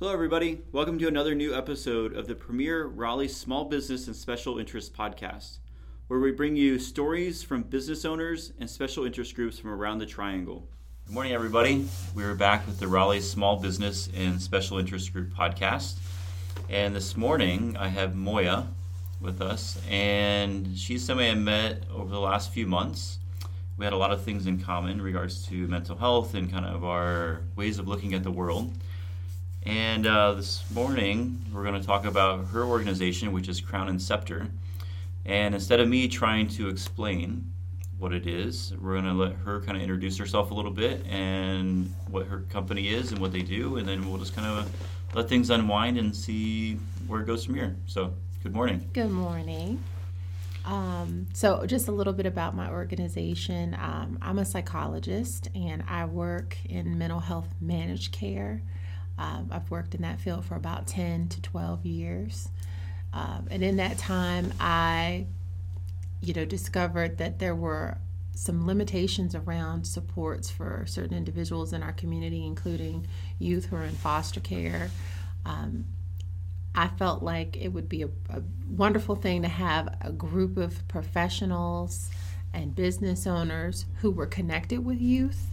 Hello, everybody. Welcome to another new episode of the premier Raleigh Small Business and Special Interest Podcast, where we bring you stories from business owners and special interest groups from around the Triangle. Good morning, everybody. We're back with the Raleigh Small Business and Special Interest Group podcast. And this morning, I have Moya with us, and she's somebody I met over the last few months. We had a lot of things in common in regards to mental health and kind of our ways of looking at the world. And uh, this morning, we're going to talk about her organization, which is Crown and Scepter. And instead of me trying to explain what it is, we're going to let her kind of introduce herself a little bit and what her company is and what they do. And then we'll just kind of let things unwind and see where it goes from here. So, good morning. Good morning. Um, so, just a little bit about my organization. Um, I'm a psychologist and I work in mental health managed care. Um, I've worked in that field for about 10 to 12 years. Um, and in that time, I, you know, discovered that there were some limitations around supports for certain individuals in our community, including youth who are in foster care. Um, I felt like it would be a, a, wonderful thing to have a group of professionals and business owners who were connected with youth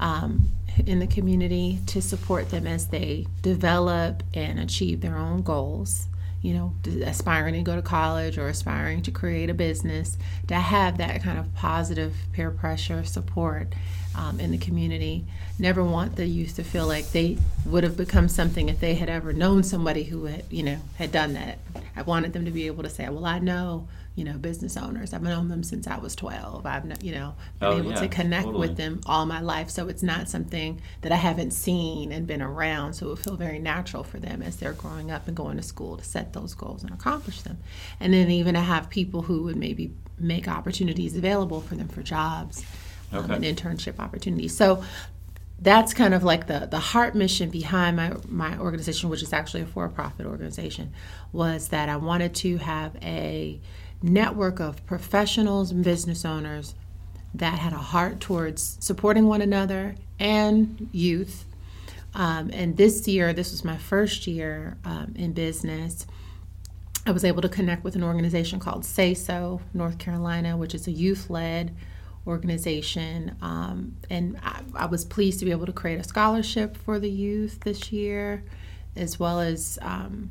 um, in the community to support them as they develop and achieve their own goals. You know, aspiring to go to college or aspiring to create a business, to have that kind of positive peer pressure support um, in the community. Never want the youth to feel like they would have become something if they had ever known somebody who had, you know, had done that. I wanted them to be able to say, "Well, I know you know, business owners. I've known them since I was 12. I've, you know, been oh, able yeah, to connect totally. with them all my life. So it's not something that I haven't seen and been around. So it would feel very natural for them as they're growing up and going to school to set those goals and accomplish them. And then even to have people who would maybe make opportunities available for them for jobs um, and internship opportunities. So that's kind of like the the heart mission behind my my organization, which is actually a for profit organization, was that I wanted to have a network of professionals and business owners that had a heart towards supporting one another and youth. Um, and this year, this was my first year um, in business. I was able to connect with an organization called Say So North Carolina, which is a youth led organization. Um, and I, I, was pleased to be able to create a scholarship for the youth this year, as well as um,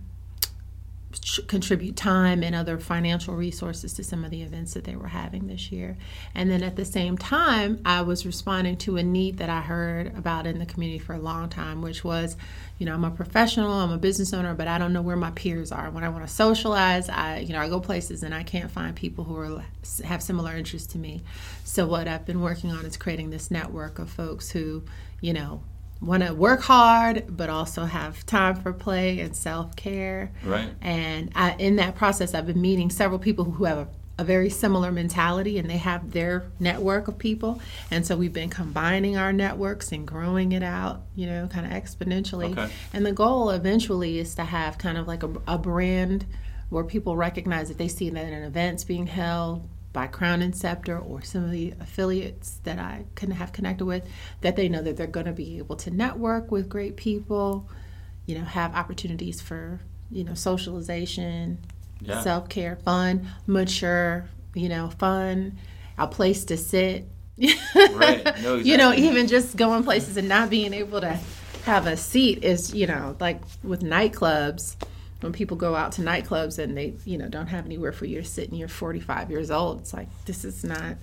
contribute time and other financial resources to some of the events that they were having this year. And then at the same time, I was responding to a need that I heard about in the community for a long time, which was, you know, I'm a professional, I'm a business owner, but I don't know where my peers are. When I want to socialize, I, you know, I go places and I can't find people who are have similar interests to me. So what I've been working on is creating this network of folks who, you know, want to work hard but also have time for play and self-care. Right. And I, in that process i've been meeting several people who have a, a, very similar mentality and they have their network of people. And so we've been combining our networks and growing it out you know kind of exponentially. Okay. and the goal eventually is to have kind of like a, a brand where people recognize that they see that an event's being held by Crown and Scepter or some of the affiliates that I can have connected with, that they know that they're going to be able to network with great people, you know, have opportunities for, you know, socialization, yeah. self care, fun, mature, you know, fun, a place to sit. right. No, exactly. you know, even just going places and not being able to have a seat is, you know, like with nightclubs when people go out to nightclubs and they you know don't have anywhere for you to sit and you're 45 years old it's like this is not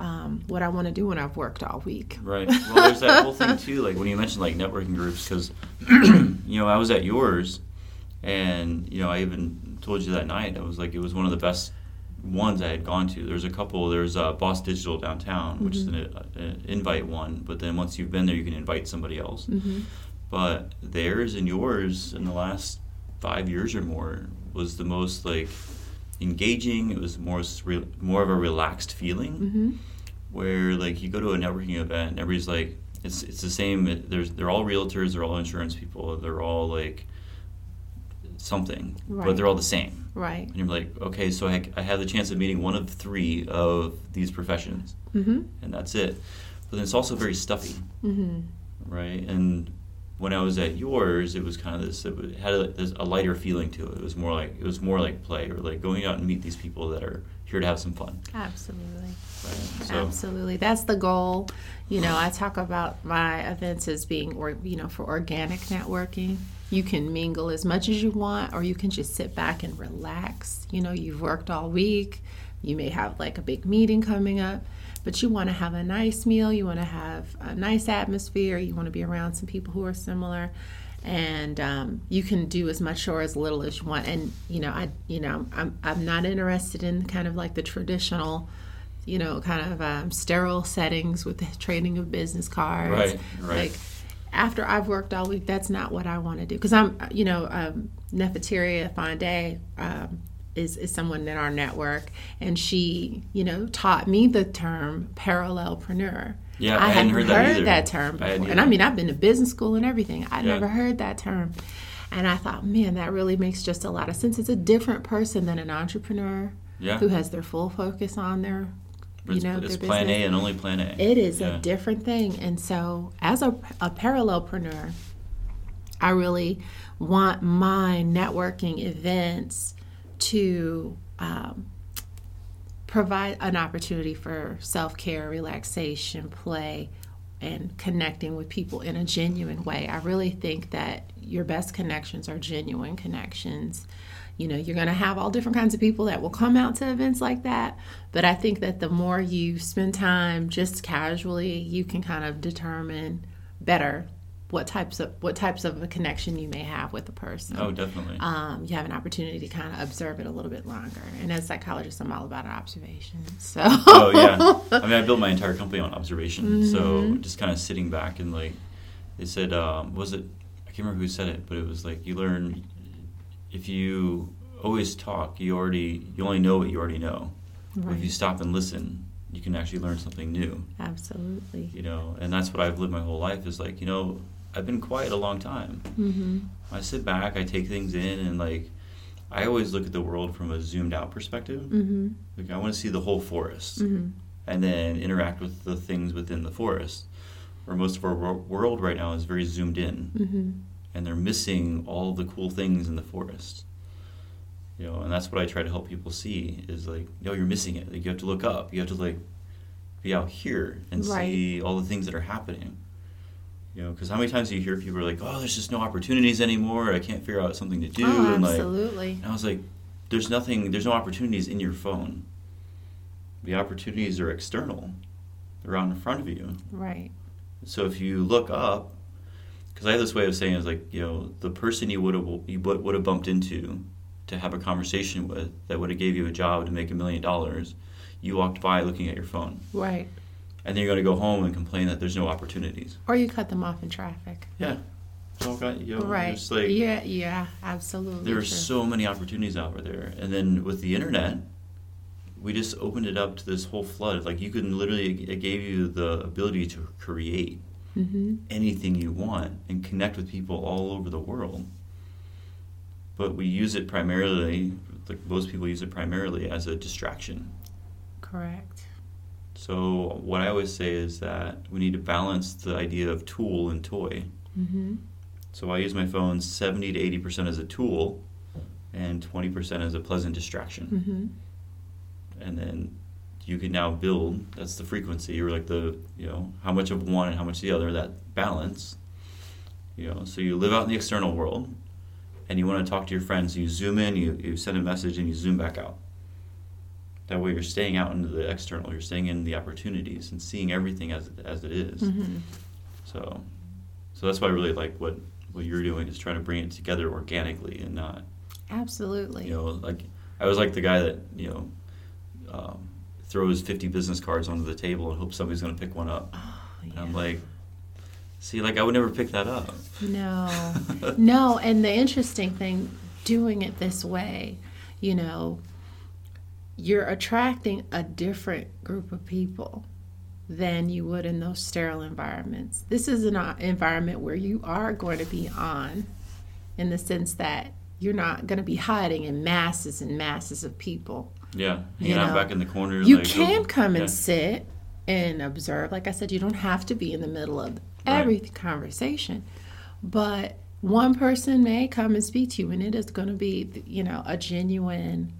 um, what I want to do when I've worked all week. Right. Well, there's that whole thing too. Like when you mentioned like networking groups, because you know I was at yours, and you know I even told you that night I was like it was one of the best ones I had gone to. There's a couple. There's uh, Boss Digital downtown, which mm-hmm. is an, an, invite one. But then once you've been there, you can invite somebody else. Mm-hmm. But theirs and yours in the last five years or more was the most like engaging. It was more more of a relaxed feeling, mm-hmm. where like you go to a networking event and everybody's like it's it's the same. There's they're all realtors, they're all insurance people, they're all like something, right. but they're all the same. Right. And you're like, okay, so I, I have the chance of meeting one of three of these professions, mm-hmm. and that's it. But then it's also very stuffy, mm-hmm. right? And when I was at yours, it was kind of this. It had a, a lighter feeling to it. It was more like it was more like play or like going out and meet these people that are here to have some fun. Absolutely. Right? So, Absolutely. That's the goal. You know, I talk about my events as being, or you know, for organic networking. You can mingle as much as you want, or you can just sit back and relax. You know, you've worked all week. You may have like a big meeting coming up, but you want to have a nice meal. You want to have a nice atmosphere. You want to be around some people who are similar and um, you can do as much or as little as you want. And you know, I you know, I'm I'm not interested in kind of like the traditional, you know, kind of um, sterile settings with the trading of business cards. Right, right. Like after I've worked all week, that's not what I want to do because I'm you know, um, Nefertaria Fonde. Um, is, is someone in our network and she you know taught me the term parallelpreneur Yeah, I, I hadn't heard heard, that that, either. term I before. And I mean, I've been to business school and everything. I Yeah. never heard that term. And I thought, man, that really makes just a lot of sense. It's a different person than an entrepreneur yeah, who has their full focus on their, you it's, know, it's their plan business. A and only plan A. It is Yeah. a different thing. And so, as a, a parallelpreneur, I really want my networking events to um, provide an opportunity for self care, relaxation, play, and connecting with people in a genuine way. I really think that your best connections are genuine connections. You know, you're going to have all different kinds of people that will come out to events like that. But I think that the more you spend time just casually, you can kind of determine better what types of what types of a connection you may have with a person Oh, definitely. um, you have an opportunity to kind of observe it a little bit longer. And as a psychologist, I'm all about observation. So, oh yeah. I mean, I built my entire company on observation. So Mm-hmm. just kind of sitting back and like, they said, um, was it? I can't remember who said it, but it was like you learn if you always talk, you already you only know what you already know. But If you stop and listen, you can actually learn something new. absolutely. You know, and that's what I've lived my whole life. Is like you know, I've been quiet a long time. Mm-hmm. I sit back, I take things in, and like, I always look at the world from a zoomed out perspective. Mm-hmm. Like I want to see the whole forest, Mm-hmm. and then interact with the things within the forest. Where most of our wor- world right now is very zoomed in, Mm-hmm. and they're missing all the cool things in the forest. You know, and that's what I try to help people see is like, no, you're missing it. Like you have to look up. You have to like be out here and Right. see all the things that are happening. You know, because how many times do you hear people are like, "Oh, there's just no opportunities anymore. I can't figure out something to do." Oh, and like, absolutely. and I was like, "There's nothing. There's no opportunities in your phone. The opportunities are external. They're out in front of you. right. So if you look up, because I have this way of saying is like, you know, the person you would have you would have bumped into to have a conversation with that would have gave you a job to make a million dollars, you walked by looking at your phone, Right. And then you're going to go home and complain that there's no opportunities. Or you cut them off in traffic. Yeah. So got you know, right. Like yeah. Yeah. Absolutely. there are true. so many opportunities out there, and then with the internet, we just opened it up to this whole flood. Like you can literally, it gave you the ability to create Mm-hmm. anything you want and connect with people all over the world. But we use it primarily, like most people use it primarily as a distraction. Correct. So, what I always say is that we need to balance the idea of tool and toy. Mm-hmm. So, I use my phone 70 to 80% as a tool and 20% as a pleasant distraction. Mm-hmm. and then you can now build that's the frequency or like the you know how much of one and how much of the other that balance you know so you live out in the external world and you want to talk to your friends you zoom in you, you send a message and you zoom back out that way you're staying out into the external you're staying in the opportunities and seeing everything as, as it is. Mm-hmm. so so that's why i really like what what you're doing is trying to bring it together organically and not Absolutely. you know, like I was like the guy that you know um, throws fifty business cards onto the table and hopes somebody's going to pick one up. Oh, And. I'm like, see, like I would never pick that up. No, no. And the interesting thing, doing it this way, you know, you're attracting a different group of people than you would in those sterile environments. This is an uh, environment where you are going to be on, in the sense that you're not going to be hiding in masses and masses of people. Yeah, hanging You out back in the corner. You like, can oh, come and sit and observe. Like I said, you don't have to be in the middle of Right. every conversation. but one person may come and speak to you and it is going to be you know a genuine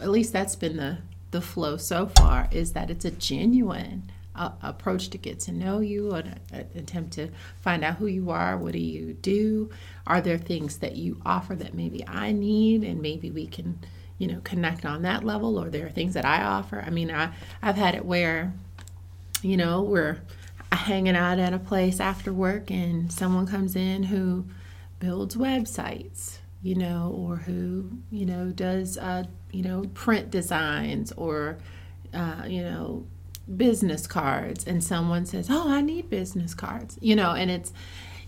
at least that's been the the flow so far is that it's a genuine uh, approach to get to know you an, attempt to find out who you are what do you do? Are there things that you offer that maybe i need and maybe we can you know connect on that level? Or there are things that i offer? I mean i i've had it where you know we're hanging out at a place after work and someone comes in who builds websites, you know, or who, you know, does, uh, you know, print designs or, uh, you know, business cards. And someone says, Oh, I need business cards, you know, and it's,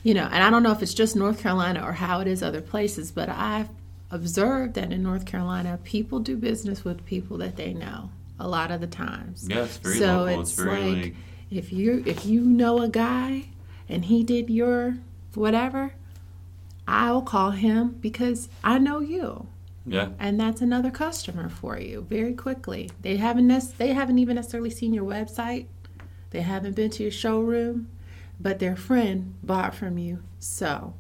you know, and I don't know if it's just North Carolina or how it is other places, but I've observed that in North Carolina, people do business with people that they know a lot of the times. Yeah, very so local. It's, it's like if you if you know a guy and he did your whatever, I'll call him because I know you. Yeah. And that's another customer for you very quickly. They haven't nec- they haven't even necessarily seen your website. They haven't been to your showroom, but their friend bought from you. So,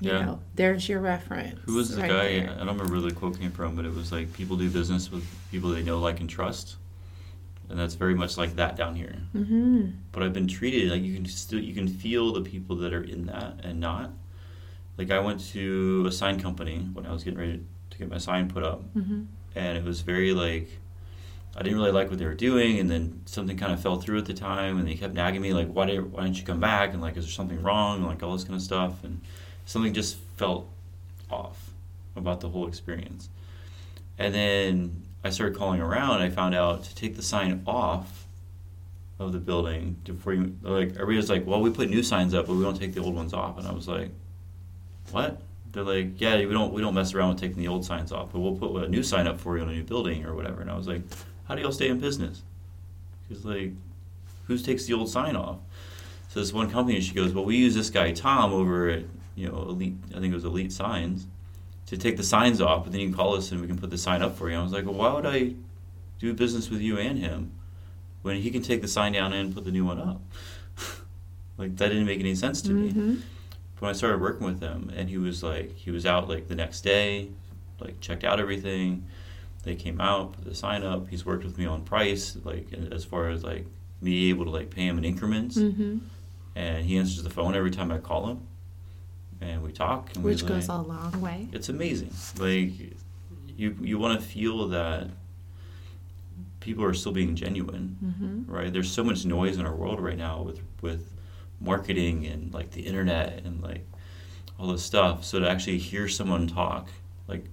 you yeah. know, there's your reference. Who was the right guy? There. I don't remember where the quote came from, but it was like people do business with people they know, like, and trust. And that's very much like that down here. Mm-hmm. But I've been treated like you can still you can feel the people that are in that and not like I went to a sign company when I was getting ready to get my sign put up, mm-hmm. and it was very like I didn't really like what they were doing, and then something kind of fell through at the time, and they kept nagging me like, "Why did why didn't you come back?" and like, "Is there something wrong?" and like all this kind of stuff, and something just felt off about the whole experience. And then I started calling around. and I found out to take the sign off of the building before you like everybody's like, "Well, we put new signs up, but we don't take the old ones off," and I was like what? They're like, yeah, we don't we don't mess around with taking the old signs off, but we'll put a new sign up for you on a new building or whatever. And I was like, how do y'all stay in business? Because like, who takes the old sign off? So this one company, she goes, well, we use this guy Tom over at you know Elite, I think it was Elite Signs, to take the signs off, but then you can call us and we can put the sign up for you. I was like, well, why would I do business with you and him when he can take the sign down and put the new one up? like that didn't make any sense to mm-hmm. me when I started working with him, and he was like, he was out like the next day, like checked out everything. They came out, put the sign up. He's worked with me on price, like as far as like me able to like pay him in increments. Mm-hmm. And he answers the phone every time I call him, and we talk. And Which we, goes like, a long way. It's amazing. Like you, you want to feel that people are still being genuine, mm-hmm. right? There's so much noise in our world right now with with marketing and like the internet and like all this stuff. So to actually hear someone talk, like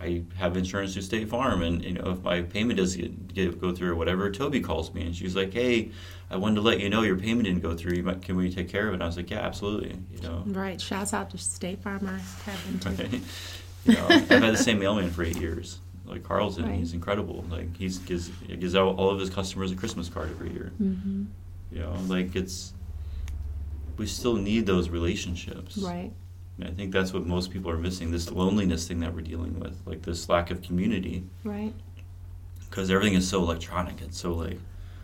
I have insurance through State Farm, and you know if my payment doesn't get, go through or whatever, Toby calls me and she's like, "Hey, I wanted to let you know your payment didn't go through. Might, can we take care of it?" And I was like, "Yeah, absolutely." You know. Right. Shouts out to State Farm. I have been too. Right. You know, I've had the same mailman for eight years. Like Carlson, right. he's incredible. Like he's gives gives out all of his customers a Christmas card every year. Mm-hmm. You know, like it's we still need those relationships. Right. And I think that's what most people are missing this loneliness thing that we're dealing with, like this lack of community. Right. Because everything is so electronic. It's so like.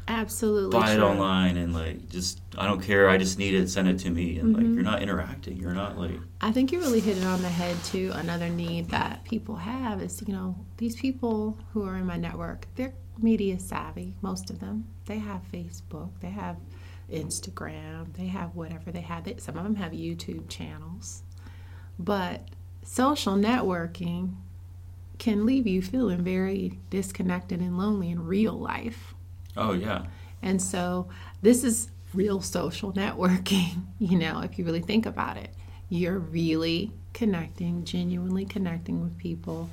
Absolutely. Buy true. it online and like just I don't care. I just need it. Send it to me and mm-hmm. like you're not interacting. You're not like. I think you really hit it on the head too. Another need that people have is you know these people who are in my network they're media savvy. Most of them they have Facebook. They have Instagram, they have whatever they have. It. Some of them have YouTube channels. But social networking can leave you feeling very disconnected and lonely in real life. Oh, yeah. And so this is real social networking, you know, if you really think about it. You're really connecting, genuinely connecting with people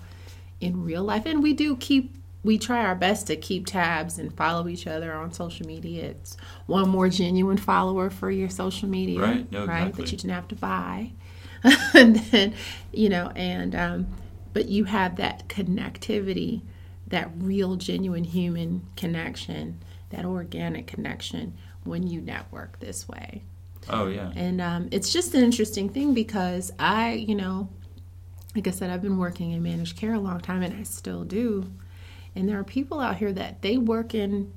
in real life. And we do keep we try our best to keep tabs and follow each other on social media. It's one more genuine follower for your social media, right? No, right? Exactly. That you didn't have to buy, and then you know, and um, but you have that connectivity, that real, genuine human connection, that organic connection when you network this way. Oh yeah. And um, it's just an interesting thing because I, you know, like I said, I've been working in managed care a long time, and I still do and there are people out here that they work in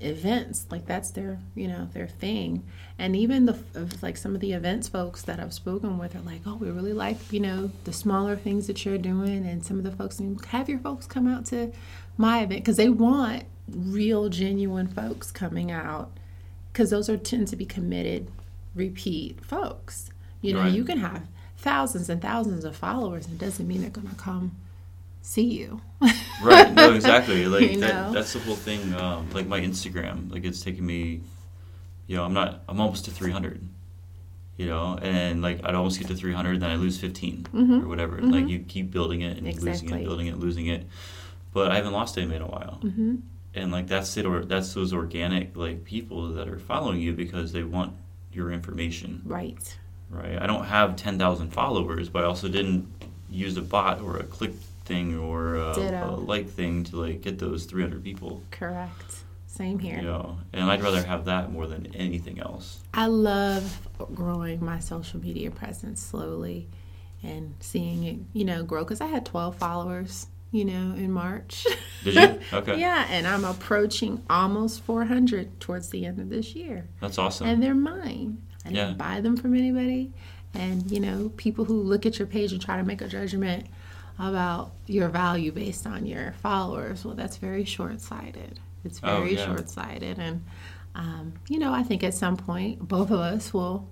events like that's their you know their thing and even the like some of the events folks that i've spoken with are like oh we really like you know the smaller things that you're doing and some of the folks have your folks come out to my event because they want real genuine folks coming out because those are tend to be committed repeat folks you know right. you can have thousands and thousands of followers and it doesn't mean they're going to come see you. right. No, exactly. Like you that, that's the whole thing. Um, like my Instagram, like it's taking me, you know, I'm not, I'm almost to 300. You know, and like I'd almost get to 300, then I lose 15 mm-hmm. or whatever. Mm-hmm. Like you keep building it and exactly. losing it, building it, losing it. But I haven't lost any in a while. Mm-hmm. And like that's it, or that's those organic like people that are following you because they want your information. Right. Right. I don't have 10,000 followers, but I also didn't use a bot or a click thing or a, a like thing to like get those 300 people. Correct. Same here. You know, and I'd rather have that more than anything else. I love growing my social media presence slowly and seeing it, you know, grow because I had 12 followers, you know, in March. Did you? Okay. yeah, and I'm approaching almost 400 towards the end of this year. That's awesome. And they're mine. I didn't yeah. buy them from anybody. And, you know, people who look at your page and try to make a judgment about your value based on your followers, well, that's very short sighted. It's oh, very oh, yeah. short sighted. And, um, you know, I think at some point both of us will,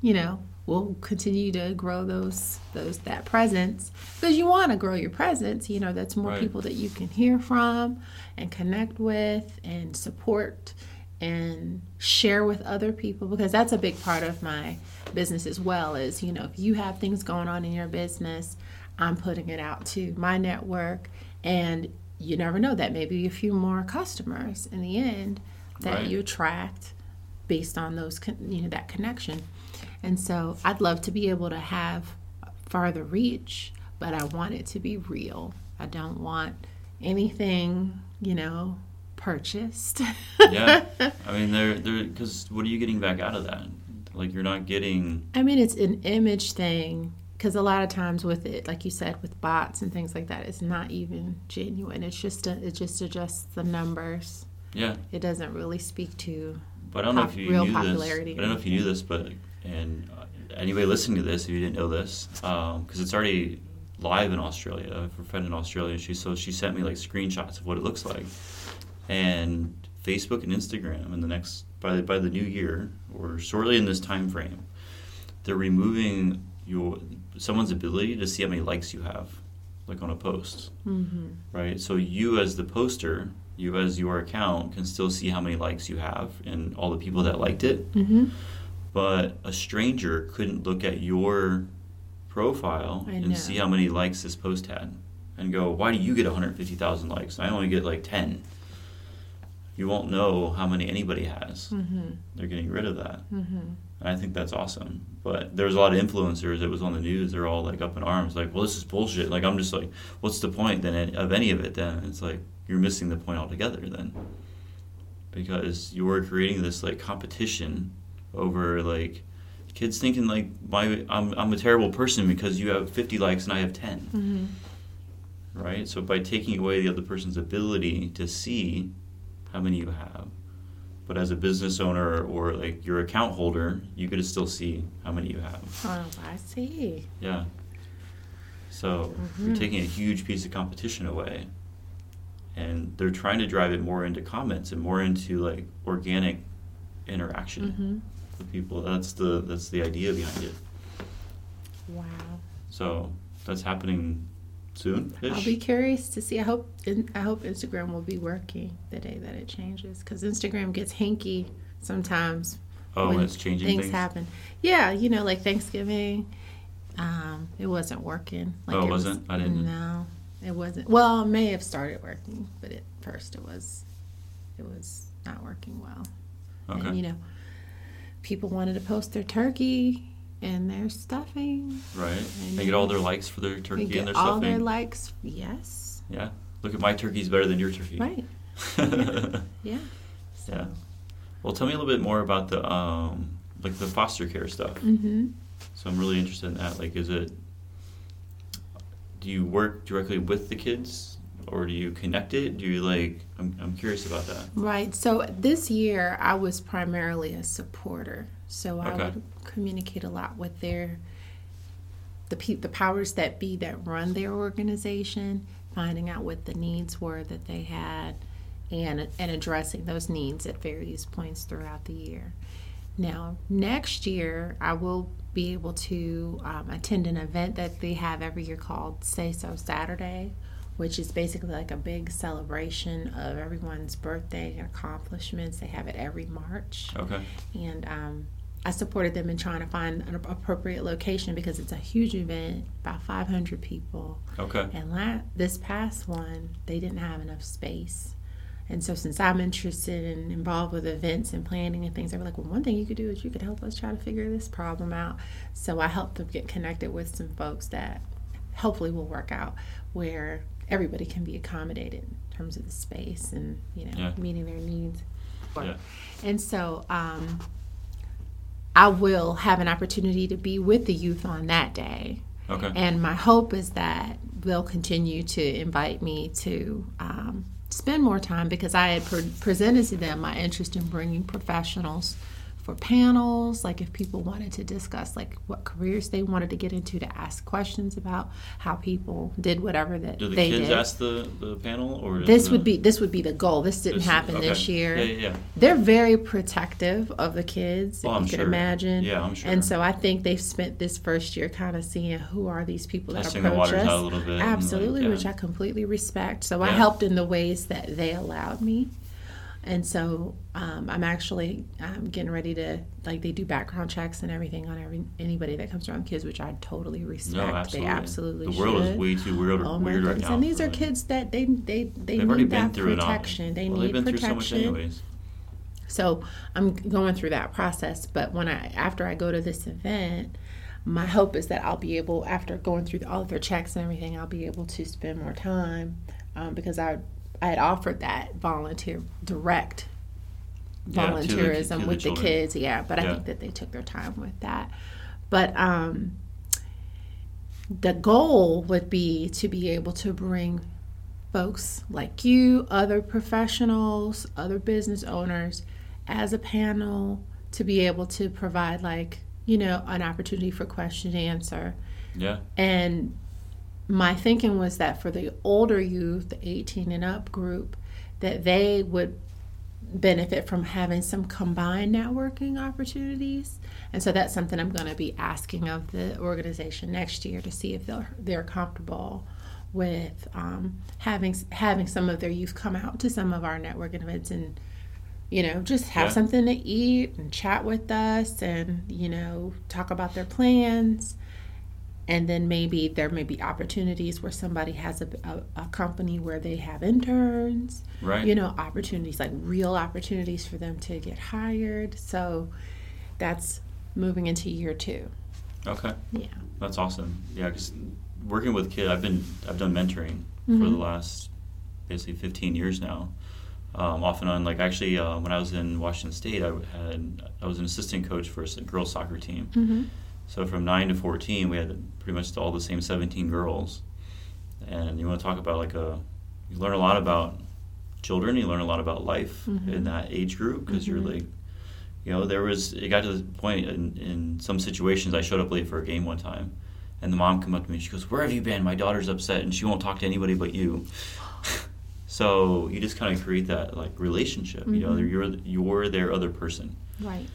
you know, will continue to grow those those that presence because you want to grow your presence you know that's more right. people that you can hear from and connect with and support and share with other people because that's a big part of my business as well is you know if you have things going on in your business I'm putting it out to my network, and you never know that maybe a few more customers in the end that right. you attract based on those you know that connection. And so I'd love to be able to have farther reach, but I want it to be real. I don't want anything, you know, purchased. yeah, I mean, they're they're because what are you getting back out of that? Like you're not getting. I mean, it's an image thing because a lot of times with it like you said with bots and things like that it's not even genuine. It's just a, it just adjusts the numbers. Yeah. It doesn't really speak to but i don't pop, know if you real knew popularity. This i don't know if you knew this but and uh, anybody listening to this if you didn't know this because um, it's already live in australia i have a friend in australia she so she sent me like screenshots of what it looks like. And facebook and instagram in the next by the, by the new year or shortly in this time frame they're removing your someone's ability to see how many likes you have, like on a post, mm-hmm. right? So you as the poster, you as your account can still see how many likes you have and all the people that liked it. Mm-hmm. But a stranger couldn't look at your profile and see how many likes this post had and go, why do you get 150,000 likes? I only get like 10. You won't know how many anybody has. Mm-hmm. They're getting rid of that. Mm-hmm. And I think that's awesome. But there's a lot of influencers that was on the news. They're all like up in arms, like, "Well, this is bullshit." Like I'm just like, "What's the point then of any of it?" Then it's like you're missing the point altogether. Then because you're creating this like competition over like kids thinking like my I'm I'm a terrible person because you have 50 likes and I have 10. Mm-hmm. Right. So by taking away the other person's ability to see how many you have but as a business owner or like your account holder, you could still see how many you have. Oh, I see. Yeah. So mm-hmm. you're taking a huge piece of competition away. And they're trying to drive it more into comments and more into like organic interaction mm-hmm. with people. That's the that's the idea behind it. Wow. So that's happening soon. I'll be curious to see. I hope I hope Instagram will be working the day that it changes because Instagram gets hanky sometimes. Oh, when it's changing things, things, happen. Yeah, you know, like Thanksgiving, um, it wasn't working. Like oh, it wasn't. Was, I didn't. No, it wasn't. Well, it may have started working, but at first it was, it was not working well. Okay. And you know, people wanted to post their turkey and their stuffing. Right. And they get all their likes for their turkey and their all stuffing. All their likes, yes. Yeah. Look at my turkey's better than your turkey. Right. yeah. yeah. So. Yeah. Well, tell me a little bit more about the um, like the foster care stuff. Mm-hmm. So I'm really interested in that. Like, is it? Do you work directly with the kids, or do you connect it? Do you like? I'm, I'm curious about that. Right. So this year I was primarily a supporter. So I Okay. would communicate a lot with their the pe- the powers that be that run their organization, finding out what the needs were that they had, and and addressing those needs at various points throughout the year. Now, next year, I will be able to um, attend an event that they have every year called Say So Saturday, which is basically like a big celebration of everyone's birthday and accomplishments. They have it every March. Okay. And um, I supported them in trying to find an appropriate location because it's a huge event, about 500 people. Okay. And la- this past one, they didn't have enough space. And so, since I'm interested and involved with events and planning and things, they were like, well, one thing you could do is you could help us try to figure this problem out. So, I helped them get connected with some folks that hopefully will work out where everybody can be accommodated in terms of the space and, you know, Yeah. meeting their needs. Yeah. And so, um, I will have an opportunity to be with the youth on that day. Okay. And my hope is that they'll continue to invite me to um, spend more time because I had pre- presented to them my interest in bringing professionals for panels, like if people wanted to discuss like what careers they wanted to get into, to ask questions about how people did whatever that Do the they kids did. ask the, the panel or this would be this would be the goal. This didn't this- happen this year. Yeah, yeah, yeah. They're very protective of the kids, oh, if Oh, I'm you can imagine. Yeah, I'm sure. And so I think they've spent this first year kind of seeing who are these people Testing that the approach waters us. out a little bit and, like, Absolutely, yeah. which I completely respect. So I helped in the ways that they allowed me. And so um, I'm actually um, getting ready to like they do background checks and everything on every anybody that comes around kids, which I totally respect. No, absolutely. They absolutely The world should. is way too weird, Oh weird right now. And these are kids that they they they They've already need been that through protection. They well, need protection. so much anyways. So I'm going through that process. But when I after I go to this event, my hope is that I'll be able, after going through all of their checks and everything, I'll be able to spend more time um, because I I had offered that volunteer direct Yeah, the volunteerism the with the children. kids. Yeah, but I think that they took their time with that. But um, the goal would be to be able to bring folks like you, other professionals, other business owners, as a panel to be able to provide like you know an opportunity for question and answer Yeah. and my thinking was that for the older youth, the 18 and up group, that they would benefit from having some combined networking opportunities. And so that's something I'm going to be asking of the organization next year to see if they're they're comfortable with um, having having some of their youth come out to some of our networking events and you know just have Yeah. something to eat and chat with us and you know talk about their plans and then maybe there may be opportunities where somebody has a, a, a company where they have interns Right. you know opportunities like real opportunities for them to get hired so that's moving into year two Okay. yeah That's awesome. Yeah, because working with kids, I've been I've done mentoring for Mhm. the last basically 15 years now. Um, off and on, like actually, uh, when I was in Washington State, I had I was an assistant coach for a girls soccer team. mm-hmm. So from nine to 14, we had pretty much all the same 17 girls. And you want to talk about like a, you learn a lot about children. You learn a lot about life Mhm. in that age group because you're Mhm. like, you know, there was it got to the point in, in some situations I showed up late for a game one time, and the mom come up to me. and She goes, "Where have you been? My daughter's upset, and she won't talk to anybody but you." so you just kind of create that like relationship. You know, Mhm. you're you're their other person. right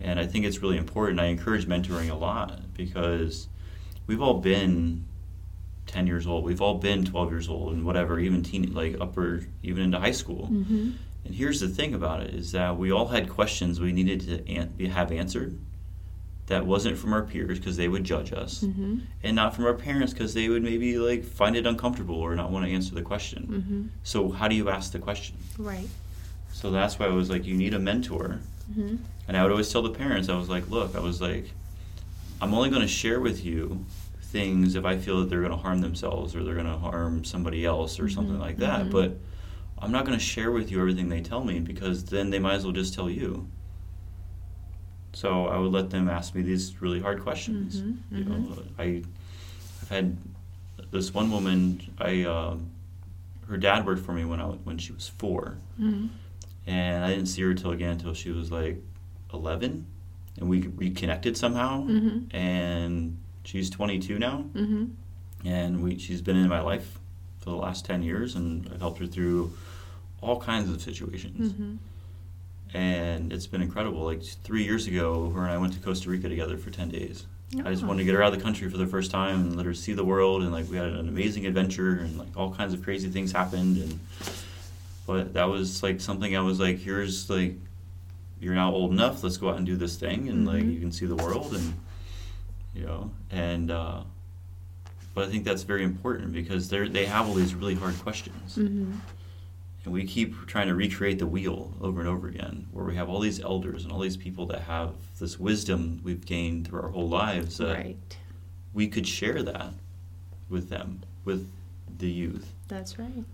And I think it's really important. I encourage mentoring a lot because we've all been 10 years old. We've all been 12 years old and whatever, even teen, like upper, even into high school. mm-hmm. And here's the thing about it is that we all had questions we needed to an- have answered that wasn't from our peers because they would judge us Mm-hmm. and not from our parents because they would maybe like find it uncomfortable or not want to answer the question. Mm-hmm. So how do you ask the question? right So that's why I was like, you need a mentor. Mm-hmm. And I would always tell the parents, I was like, look, I was like, I'm only going to share with you things if I feel that they're going to harm themselves or they're going to harm somebody else or something Mhm, like that. mhm. But I'm not going to share with you everything they tell me because then they might as well just tell you. So I would let them ask me these really hard questions. Mhm, You know, mhm. I, I've had this one woman. I um, her dad worked for me when I when she was 4 Mm-hmm. And I didn't see her till again until she was like eleven, and we reconnected somehow. Mm-hmm. And she's twenty two now, Mm-hmm. and we she's been in my life for the last ten years, and I've helped her through all kinds of situations. Mm-hmm. And it's been incredible. Like three years ago, her and I went to Costa Rica together for ten days. I just Oh. wanted to get her out of the country for the first time and let her see the world. And like we had an amazing adventure, and like all kinds of crazy things happened. And but that was like something I was like, here's like, you're now old enough. Let's go out and do this thing, and like Mhm. you can see the world, and you know, and uh, but I think that's very important because they they have all these really hard questions, Mm-hmm. and we keep trying to recreate the wheel over and over again, where we have all these elders and all these people that have this wisdom we've gained through our whole lives that Right. we could share that with them, with the youth. That's right.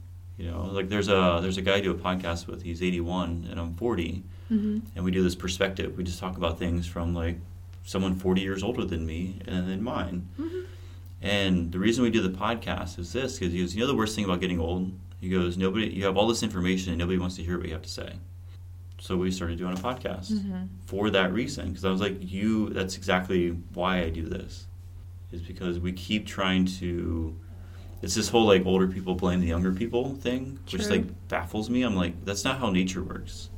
You know, like there's a there's a guy I do a podcast with. He's 81 and I'm 40, Mm-hmm. and we do this perspective. We just talk about things from like someone 40 years older than me and then mine. Mm-hmm. And the reason we do the podcast is this because he goes, you know, the worst thing about getting old. He goes, nobody. You have all this information and nobody wants to hear what you have to say. So we started doing a podcast Mm-hmm. for that reason because I was like, you. That's exactly why I do this, is because we keep trying to. It's this whole like older people blame the younger people thing, which like baffles me. I'm like, that's not how nature works.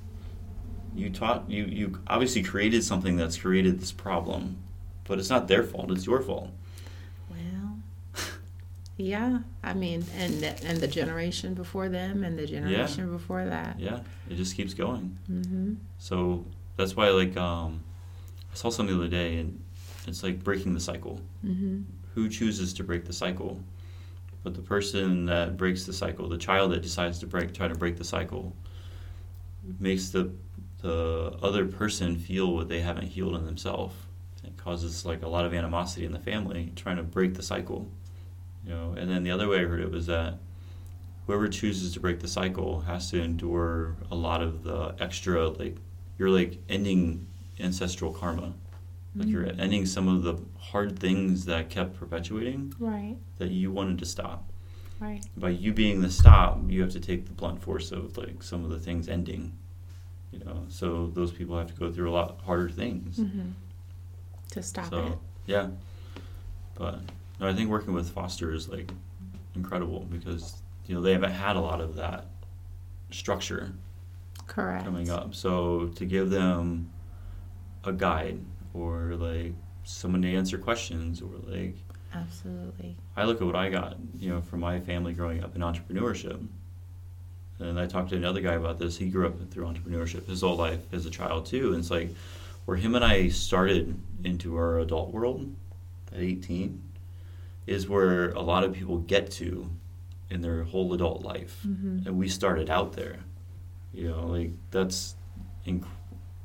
You taught you you obviously created something that's created this problem, but it's not their fault. It's your fault. Well, yeah. I mean, and the- and the generation before them, and the generation before that. Yeah, it just keeps going. Mm-hmm. So that's why like um, I saw something the other day, and it's like breaking the cycle. Mm-hmm. who chooses to break the cycle but the person that breaks the cycle the child that decides to break try to break the cycle makes the the other person feel what they haven't healed in themselves. It causes like a lot of animosity in the family trying to break the cycle you know? And then the other way i heard it was that whoever chooses to break the cycle has to endure a lot of the extra like you're like ending ancestral karma like you're ending some of the hard things that kept perpetuating Right. that you wanted to stop. Right. By you being the stop, you have to take the blunt force of like some of the things ending. You know, so those people have to go through a lot harder things. Mm-hmm. To stop so it. yeah, but no, I think working with Foster is like incredible because you know they haven't had a lot of that structure Correct. coming up. So to give them a guide or like someone to answer questions or like Absolutely. I look at what I got, you know, from my family growing up in entrepreneurship. And I talked to another guy about this. He grew up through entrepreneurship his whole life as a child too. And it's like where him and I started into our adult world at 18 is where a lot of people get to in their whole adult life. Mm-hmm. And we started out there. You know, like that's inc-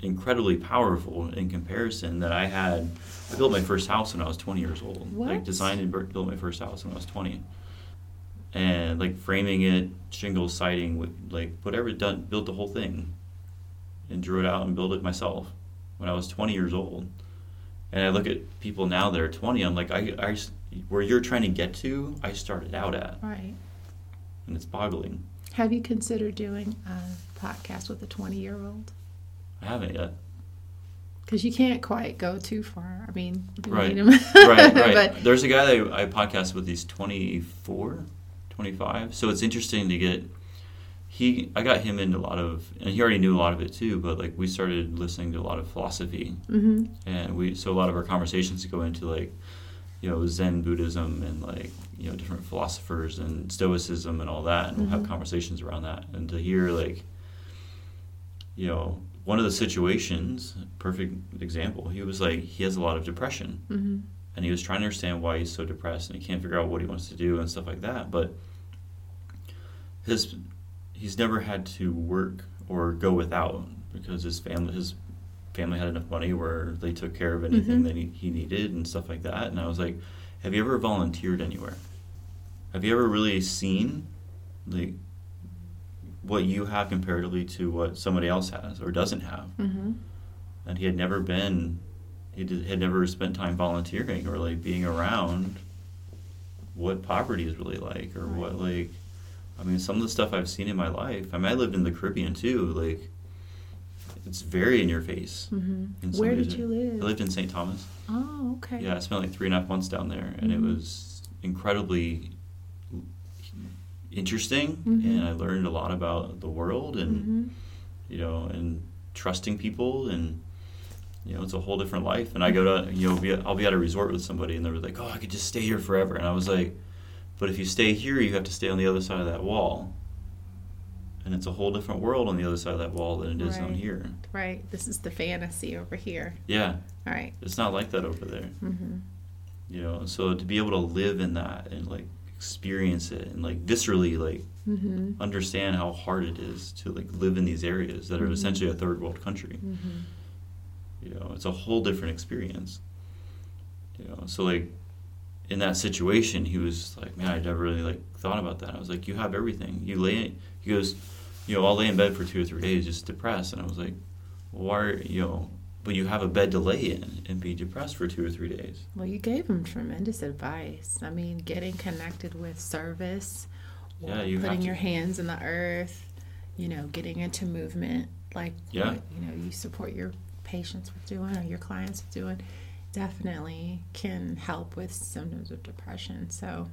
incredibly powerful in comparison that I had. I built my first house when I was 20 years old. Like What? designed and built my first house when I was 20. And like framing it, shingles, siding, with like whatever done, built the whole thing, and drew it out and built it myself when I was 20 years old. And I look at people now that are 20. I'm like, I, I where you're trying to get to, I started out at, Right. and it's boggling. Have you considered doing a podcast with a 20 year old? I haven't yet. Because you can't quite go too far. I mean, you Right. right, right. but There's a guy that I, I podcast with. He's 24, 25. So it's interesting to get. He, I got him into a lot of, and he already knew a lot of it too. But like we started listening to a lot of philosophy, hmm and we so a lot of our conversations go into like, you know, Zen Buddhism and like you know different philosophers and Stoicism and all that, and we'll have Mhm. conversations around that. And to hear like, you know, one of the situations, perfect example. He was like he has a lot of depression hmm and he was trying to understand why he's so depressed and he can't figure out what he wants to do and stuff like that but his he's never had to work or go without because his family his family had enough money where they took care of anything Mhm. that he, he needed and stuff like that and i was like have you ever volunteered anywhere have you ever really seen like what you have comparatively to what somebody else has or doesn't have hmm and he had never been he did, had never spent time volunteering or like being around what poverty is really like or what like I mean, some of the stuff I've seen in my life. I mean, I lived in the Caribbean too. Like, it's very in your face. hmm in Where did you live? I lived in St. Thomas. Oh, okay. Yeah, I spent like three and a half months down there, and Mhm. it was incredibly interesting. Mhm. And I learned a lot about the world, and hmm you know, and trusting people, and you know, it's a whole different life. And I go to, you know, be, I'll be at a resort with somebody, and they're like, "Oh, I could just stay here forever," and I was like, "But if you stay here, you have to stay on the other side of that wall." And it's a whole different world on the other side of that wall than it is on here. Right. This is the fantasy over here. Yeah, All right. it's not like that over there. Mm-hmm. you know so to be able to live in that and like experience it and like viscerally like Mm-hmm. understand how hard it is to like live in these areas that are Mhm. essentially a third world country Mm-hmm. you know it's a whole different experience you know so like in that situation he was like man i never really like thought about that i was like you have everything you lay he goes you know i'll lay in bed for two or three days just depressed and i was like well, why are you know but you have a bed to lay in and be depressed for two or three days Well, you gave him tremendous advice. I mean, getting connected with service, Yeah, you putting your hands in the earth, you know, getting into movement, like Yeah. what, you know, you support your patients with doing or your clients with doing, definitely can help with symptoms of depression. So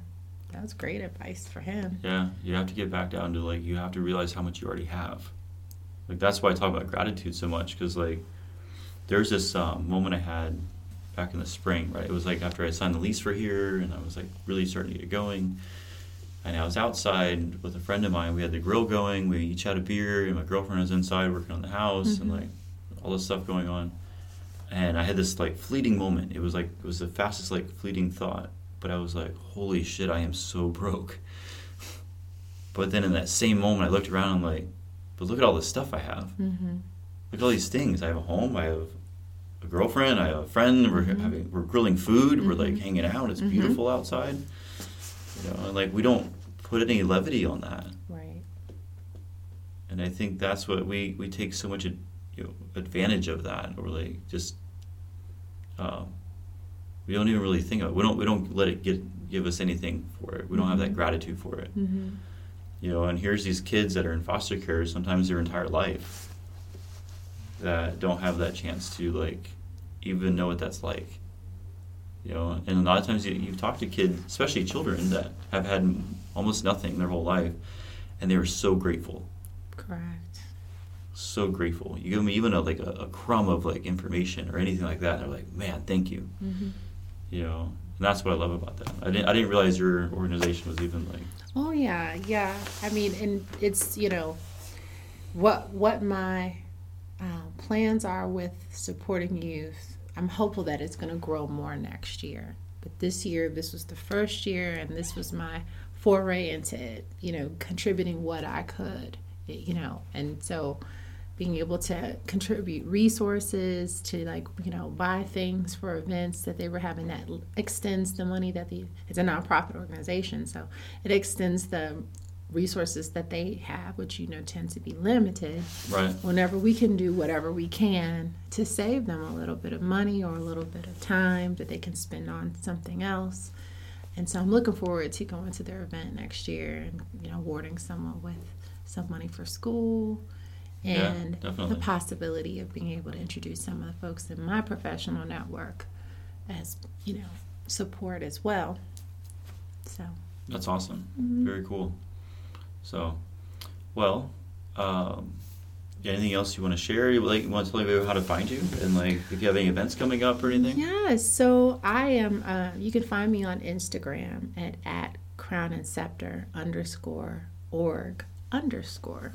that was great advice for him. Yeah, you have to get back down to like you have to realize how much you already have. Like that's why I talk about gratitude so much because like there's this um, moment I had back in the spring, right? It was like after I signed the lease for here and I was like really starting to get going. And I was outside with a friend of mine. We had the grill going. We each had a beer, and my girlfriend was inside working on the house and Mhm. like all this stuff going on. And I had this like fleeting moment. It was like it was the fastest like fleeting thought. But I was like, holy shit, I am so broke. But then in that same moment, I looked around. I'm like, but look at all the stuff I have. Mm-hmm. Look at all these things. I have a home. I have a girlfriend. I have a friend. We're Mhm. having we're grilling food. We're like Mhm. hanging out. It's Mhm. beautiful outside. You know, and like we don't put any levity on that. Right. And I think that's what we we take so much ad- you know, advantage of that, or like just um, we don't even really think of it. We don't we don't let it get give us anything for it. We don't have that Mhm. gratitude for it. Mm-hmm. you know and here's these kids that are in foster care sometimes their entire life that don't have that chance to like even know what that's like you know and a lot of times you, you talk to kids especially children that have had almost nothing their whole life and they were so grateful Correct. so grateful you give them even a, like a, a crumb of like information or anything like that and they're like man thank you Mm-hmm. you know and that's what i love about that i didn't i didn't realize your organization was even like Oh yeah, yeah. I mean, and it's you know, what what my uh, plans are with supporting youth. I'm hopeful that it's going to grow more next year. But this year, this was the first year, and this was my foray into it. You know, contributing what I could. You know, and so being able to contribute resources to like you know buy things for events that they were having that extends the money that the it's a nonprofit organization so it extends the resources that they have which you know tend to be limited right whenever we can do whatever we can to save them a little bit of money or a little bit of time that they can spend on something else and so i'm looking forward to going to their event next year and you know awarding someone with some money for school and definitely. the possibility of being able to introduce some of the folks in my professional network as you know support as well so That's awesome. Mhm. Very cool. So, well, um, anything else you want to share? You like you want to tell me how to find you and like if you have any events coming up or anything? Yeah, so I am. Uh, you can find me on Instagram at at crown and scepter underscore org underscore,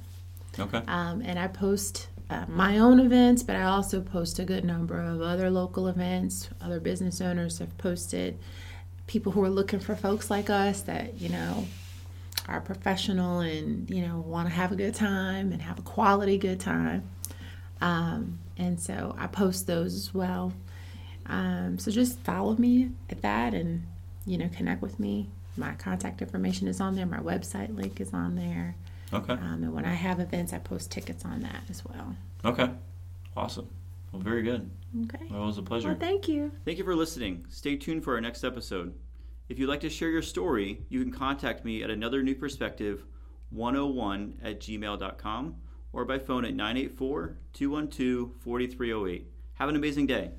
Okay. um, and I post uh, my own events, but I also post a good number of other local events. Other business owners have posted. People who are looking for folks like us that you know are professional and you know want to have a good time and have a quality good time. Um, and so I post those as well. Um, so just follow me at that and, you know, connect with me. My contact information is on there. My website link is on there. Okay. Um, and when I have events, I post tickets on that as well. Okay. Awesome. Well, very good. Okay. Well, it was a pleasure. Well, thank you. Thank you for listening. Stay tuned for our next episode. If you'd like to share your story, you can contact me at another new perspective 101 at gmail.com or by phone at 984 212 4308. Have an amazing day.